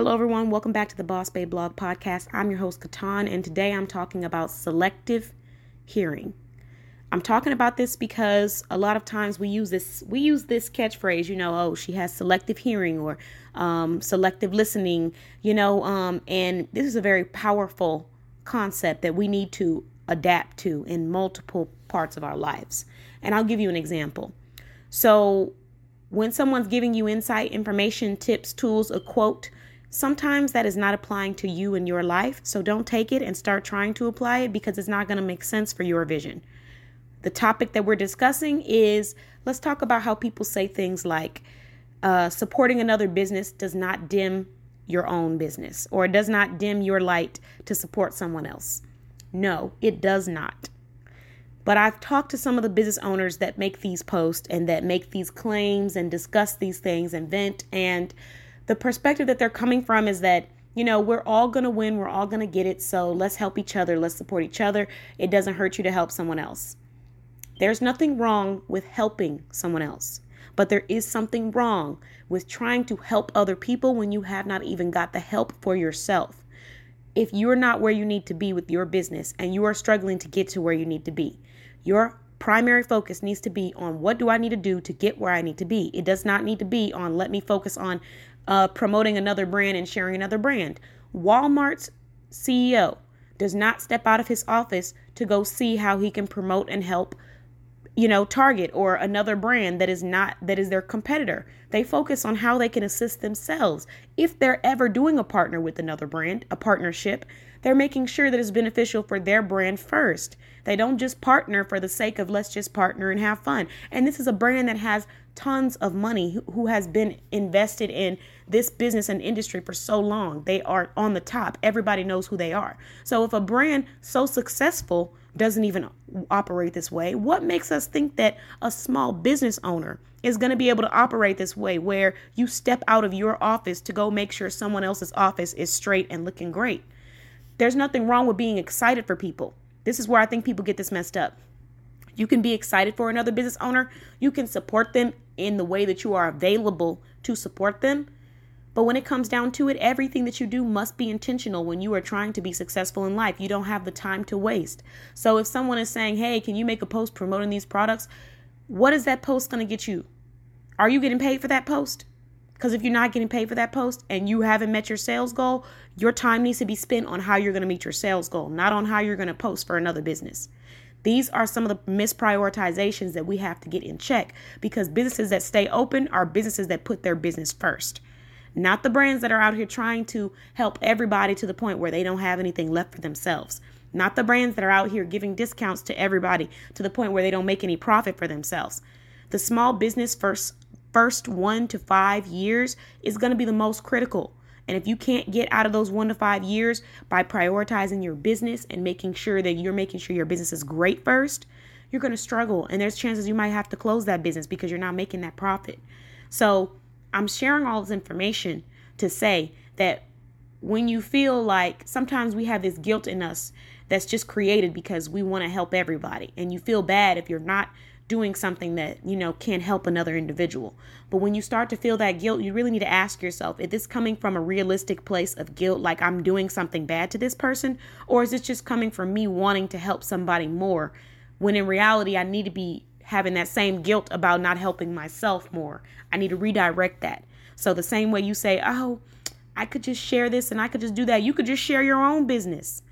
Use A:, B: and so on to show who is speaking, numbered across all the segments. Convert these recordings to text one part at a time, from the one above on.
A: Hello, everyone. Welcome back to the Boss Babe Blog Podcast. I'm your host, Katan, and today I'm talking about selective hearing. I'm talking about this because a lot of times we use this we use this catchphrase, you know, oh, she has selective hearing or um, selective listening, you know, um, and this is a very powerful concept that we need to adapt to in multiple parts of our lives. And I'll give you an example. So, when someone's giving you insight, information, tips, tools, a quote, Sometimes that is not applying to you in your life, so don't take it and start trying to apply it because it's not going to make sense for your vision. The topic that we're discussing is let's talk about how people say things like uh, supporting another business does not dim your own business or it does not dim your light to support someone else. No, it does not. But I've talked to some of the business owners that make these posts and that make these claims and discuss these things and vent and the perspective that they're coming from is that you know, we're all going to win. We're all going to get it. So let's help each other. Let's support each other. It doesn't hurt you to help someone else. There's nothing wrong with helping someone else, but there is something wrong with trying to help other people when you have not even got the help for yourself. If you're not where you need to be with your business and you are struggling to get to where you need to be, your primary focus needs to be on what do I need to do to get where I need to be. It does not need to be on let me focus on uh, promoting another brand and sharing another brand. Walmart's CEO does not step out of his office to go see how he can promote and help you know target or another brand that is not that is their competitor they focus on how they can assist themselves if they're ever doing a partner with another brand a partnership they're making sure that it's beneficial for their brand first they don't just partner for the sake of let's just partner and have fun and this is a brand that has tons of money who has been invested in this business and industry for so long. They are on the top. Everybody knows who they are. So if a brand so successful doesn't even operate this way, what makes us think that a small business owner is going to be able to operate this way where you step out of your office to go make sure someone else's office is straight and looking great? There's nothing wrong with being excited for people. This is where I think people get this messed up. You can be excited for another business owner. You can support them in the way that you are available to support them. But when it comes down to it, everything that you do must be intentional when you are trying to be successful in life. You don't have the time to waste. So if someone is saying, hey, can you make a post promoting these products? What is that post going to get you? Are you getting paid for that post? Because if you're not getting paid for that post and you haven't met your sales goal, your time needs to be spent on how you're going to meet your sales goal, not on how you're going to post for another business. These are some of the misprioritizations that we have to get in check because businesses that stay open are businesses that put their business first. Not the brands that are out here trying to help everybody to the point where they don't have anything left for themselves. Not the brands that are out here giving discounts to everybody to the point where they don't make any profit for themselves. The small business first first 1 to 5 years is going to be the most critical and if you can't get out of those one to five years by prioritizing your business and making sure that you're making sure your business is great first, you're going to struggle. And there's chances you might have to close that business because you're not making that profit. So I'm sharing all this information to say that when you feel like sometimes we have this guilt in us that's just created because we want to help everybody and you feel bad if you're not doing something that, you know, can help another individual. But when you start to feel that guilt, you really need to ask yourself, is this coming from a realistic place of guilt, like I'm doing something bad to this person? Or is this just coming from me wanting to help somebody more? When in reality, I need to be having that same guilt about not helping myself more. I need to redirect that. So the same way you say, oh, I could just share this and I could just do that, you could just share your own business.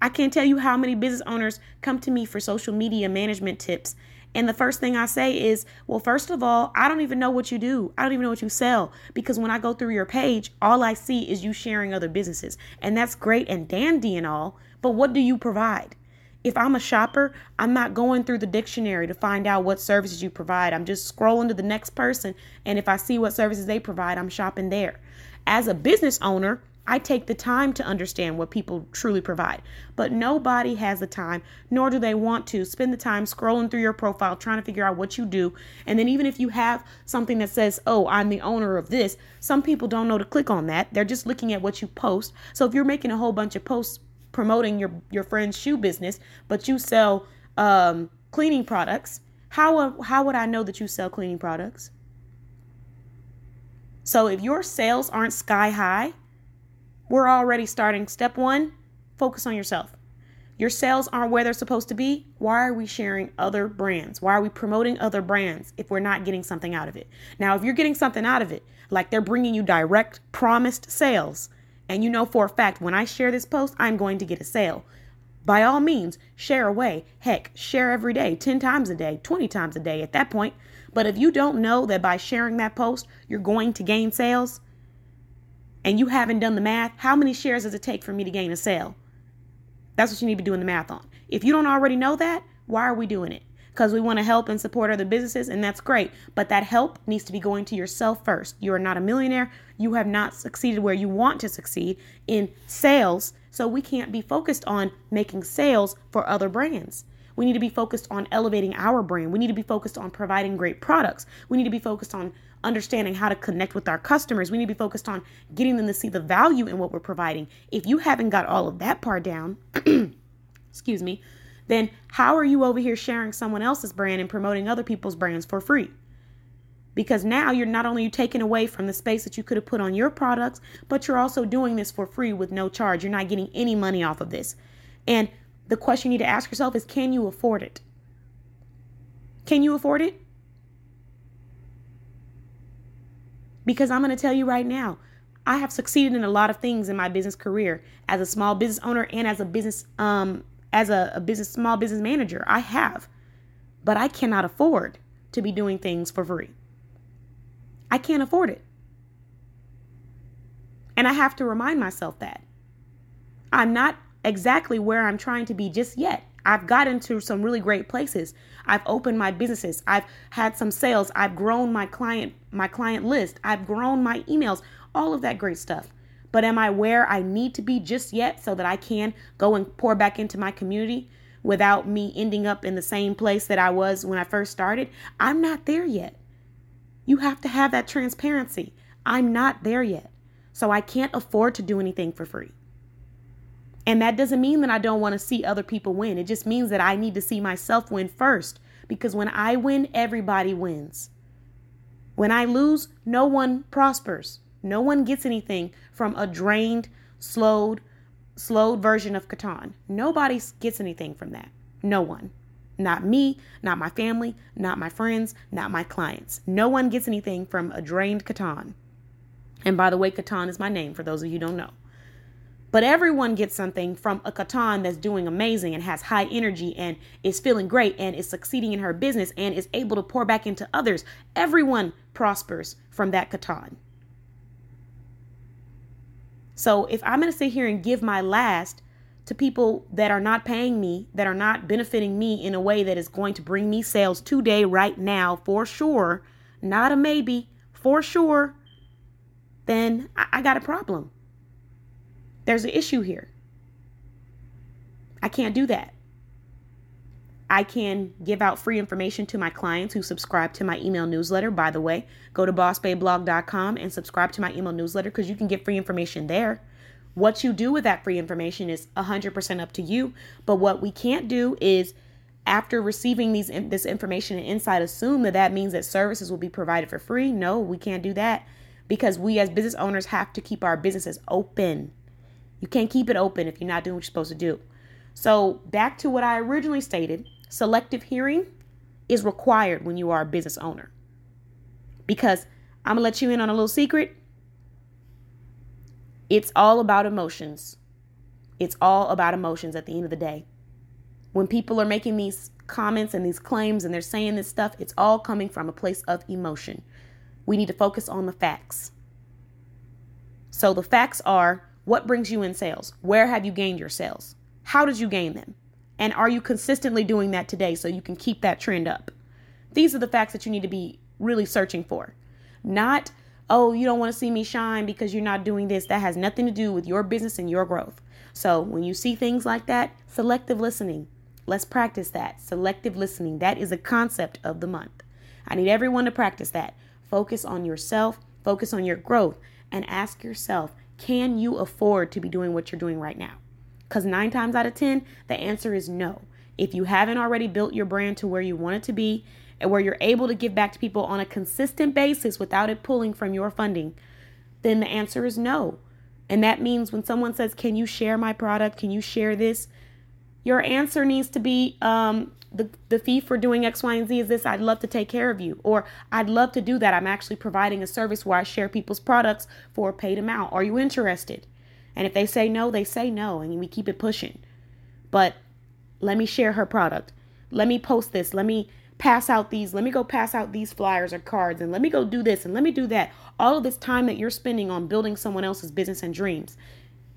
A: I can't tell you how many business owners come to me for social media management tips and the first thing I say is, well, first of all, I don't even know what you do. I don't even know what you sell because when I go through your page, all I see is you sharing other businesses. And that's great and dandy and all, but what do you provide? If I'm a shopper, I'm not going through the dictionary to find out what services you provide. I'm just scrolling to the next person. And if I see what services they provide, I'm shopping there. As a business owner, I take the time to understand what people truly provide. But nobody has the time, nor do they want to spend the time scrolling through your profile trying to figure out what you do. And then, even if you have something that says, Oh, I'm the owner of this, some people don't know to click on that. They're just looking at what you post. So, if you're making a whole bunch of posts promoting your, your friend's shoe business, but you sell um, cleaning products, how, how would I know that you sell cleaning products? So, if your sales aren't sky high, We're already starting. Step one focus on yourself. Your sales aren't where they're supposed to be. Why are we sharing other brands? Why are we promoting other brands if we're not getting something out of it? Now, if you're getting something out of it, like they're bringing you direct promised sales, and you know for a fact when I share this post, I'm going to get a sale, by all means, share away. Heck, share every day, 10 times a day, 20 times a day at that point. But if you don't know that by sharing that post, you're going to gain sales, and you haven't done the math, how many shares does it take for me to gain a sale? That's what you need to be doing the math on. If you don't already know that, why are we doing it? Because we want to help and support other businesses, and that's great. But that help needs to be going to yourself first. You are not a millionaire. You have not succeeded where you want to succeed in sales so we can't be focused on making sales for other brands. We need to be focused on elevating our brand. We need to be focused on providing great products. We need to be focused on understanding how to connect with our customers. We need to be focused on getting them to see the value in what we're providing. If you haven't got all of that part down, excuse me, then how are you over here sharing someone else's brand and promoting other people's brands for free? because now you're not only taking away from the space that you could have put on your products, but you're also doing this for free with no charge. You're not getting any money off of this. And the question you need to ask yourself is can you afford it? Can you afford it? Because I'm going to tell you right now, I have succeeded in a lot of things in my business career as a small business owner and as a business um as a, a business small business manager. I have. But I cannot afford to be doing things for free. I can't afford it. And I have to remind myself that. I'm not exactly where I'm trying to be just yet. I've gotten to some really great places. I've opened my businesses. I've had some sales. I've grown my client my client list. I've grown my emails. All of that great stuff. But am I where I need to be just yet so that I can go and pour back into my community without me ending up in the same place that I was when I first started? I'm not there yet. You have to have that transparency. I'm not there yet. So I can't afford to do anything for free. And that doesn't mean that I don't want to see other people win. It just means that I need to see myself win first. Because when I win, everybody wins. When I lose, no one prospers. No one gets anything from a drained, slowed, slowed version of Catan. Nobody gets anything from that. No one. Not me, not my family, not my friends, not my clients. No one gets anything from a drained Catan. And by the way, Catan is my name for those of you who don't know. But everyone gets something from a Catan that's doing amazing and has high energy and is feeling great and is succeeding in her business and is able to pour back into others. Everyone prospers from that Catan. So if I'm going to sit here and give my last to people that are not paying me, that are not benefiting me in a way that is going to bring me sales today, right now, for sure, not a maybe, for sure, then I, I got a problem. There's an issue here. I can't do that. I can give out free information to my clients who subscribe to my email newsletter. By the way, go to bossbabeblog.com and subscribe to my email newsletter because you can get free information there. What you do with that free information is 100% up to you. But what we can't do is after receiving these this information and insight assume that that means that services will be provided for free. No, we can't do that because we as business owners have to keep our businesses open. You can't keep it open if you're not doing what you're supposed to do. So, back to what I originally stated, selective hearing is required when you are a business owner. Because I'm going to let you in on a little secret. It's all about emotions. It's all about emotions at the end of the day. When people are making these comments and these claims and they're saying this stuff, it's all coming from a place of emotion. We need to focus on the facts. So the facts are what brings you in sales? Where have you gained your sales? How did you gain them? And are you consistently doing that today so you can keep that trend up? These are the facts that you need to be really searching for. Not oh, you don't want to see me shine because you're not doing this. That has nothing to do with your business and your growth. So when you see things like that, selective listening. Let's practice that. Selective listening. That is a concept of the month. I need everyone to practice that. Focus on yourself, focus on your growth, and ask yourself can you afford to be doing what you're doing right now? Because nine times out of 10, the answer is no. If you haven't already built your brand to where you want it to be, and where you're able to give back to people on a consistent basis without it pulling from your funding, then the answer is no. And that means when someone says, Can you share my product? Can you share this? Your answer needs to be, um, the, the fee for doing X, Y, and Z is this. I'd love to take care of you. Or I'd love to do that. I'm actually providing a service where I share people's products for a paid amount. Are you interested? And if they say no, they say no, and we keep it pushing. But let me share her product. Let me post this. Let me pass out these. Let me go pass out these flyers or cards. And let me go do this and let me do that. All of this time that you're spending on building someone else's business and dreams.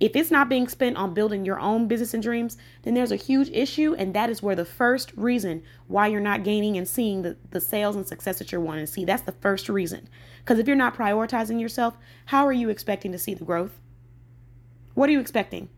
A: If it's not being spent on building your own business and dreams, then there's a huge issue. And that is where the first reason why you're not gaining and seeing the, the sales and success that you're wanting to see. That's the first reason. Because if you're not prioritizing yourself, how are you expecting to see the growth? What are you expecting?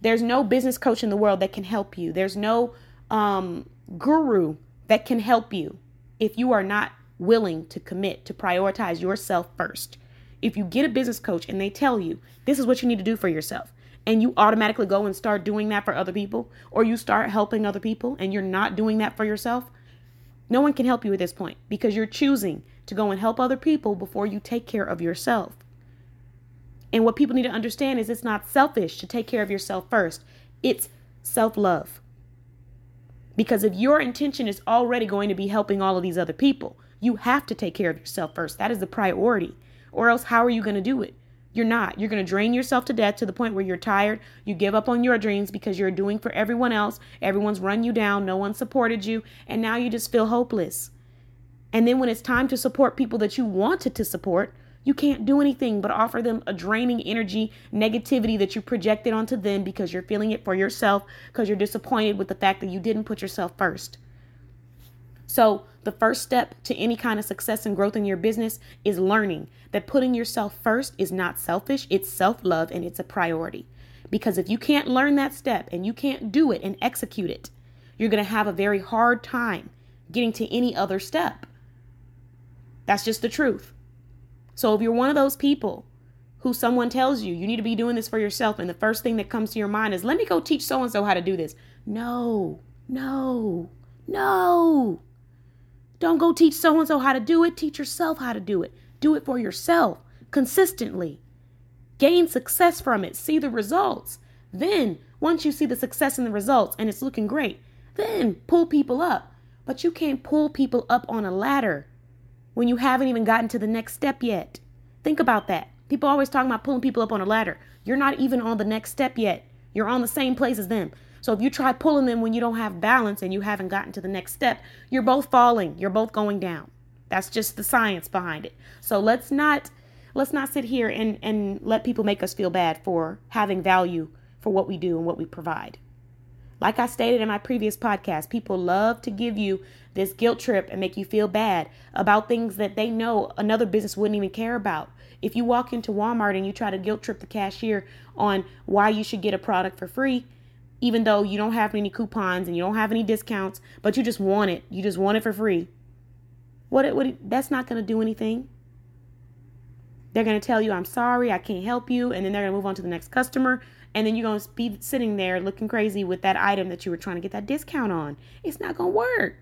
A: There's no business coach in the world that can help you. There's no um, guru that can help you if you are not willing to commit to prioritize yourself first if you get a business coach and they tell you this is what you need to do for yourself and you automatically go and start doing that for other people or you start helping other people and you're not doing that for yourself no one can help you at this point because you're choosing to go and help other people before you take care of yourself. And what people need to understand is it's not selfish to take care of yourself first it's self-love. Because if your intention is already going to be helping all of these other people you have to take care of yourself first. That is the priority or else, how are you going to do it? You're not. You're going to drain yourself to death to the point where you're tired. You give up on your dreams because you're doing for everyone else. Everyone's run you down. No one supported you. And now you just feel hopeless. And then when it's time to support people that you wanted to support, you can't do anything but offer them a draining energy, negativity that you projected onto them because you're feeling it for yourself, because you're disappointed with the fact that you didn't put yourself first. So, the first step to any kind of success and growth in your business is learning that putting yourself first is not selfish, it's self love and it's a priority. Because if you can't learn that step and you can't do it and execute it, you're going to have a very hard time getting to any other step. That's just the truth. So if you're one of those people who someone tells you you need to be doing this for yourself, and the first thing that comes to your mind is, let me go teach so and so how to do this. No, no, no. Don't go teach so and so how to do it. Teach yourself how to do it. Do it for yourself consistently. Gain success from it. See the results. Then, once you see the success and the results and it's looking great, then pull people up. But you can't pull people up on a ladder when you haven't even gotten to the next step yet. Think about that. People always talking about pulling people up on a ladder. You're not even on the next step yet. You're on the same place as them. So if you try pulling them when you don't have balance and you haven't gotten to the next step, you're both falling. You're both going down. That's just the science behind it. So let's not let's not sit here and and let people make us feel bad for having value for what we do and what we provide. Like I stated in my previous podcast, people love to give you this guilt trip and make you feel bad about things that they know another business wouldn't even care about. If you walk into Walmart and you try to guilt trip the cashier on why you should get a product for free, even though you don't have any coupons and you don't have any discounts, but you just want it. You just want it for free. What it, what that's not going to do anything. They're going to tell you, "I'm sorry, I can't help you," and then they're going to move on to the next customer, and then you're going to be sitting there looking crazy with that item that you were trying to get that discount on. It's not going to work.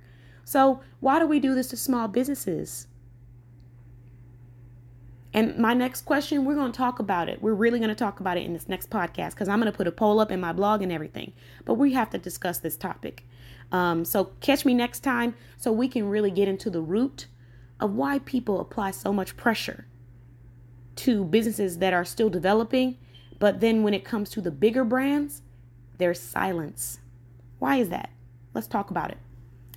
A: So, why do we do this to small businesses? And my next question, we're going to talk about it. We're really going to talk about it in this next podcast because I'm going to put a poll up in my blog and everything. But we have to discuss this topic. Um, so catch me next time so we can really get into the root of why people apply so much pressure to businesses that are still developing. But then when it comes to the bigger brands, there's silence. Why is that? Let's talk about it.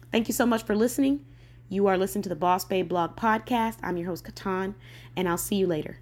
A: Thank you so much for listening. You are listening to the Boss Babe Blog Podcast. I'm your host, Katan, and I'll see you later.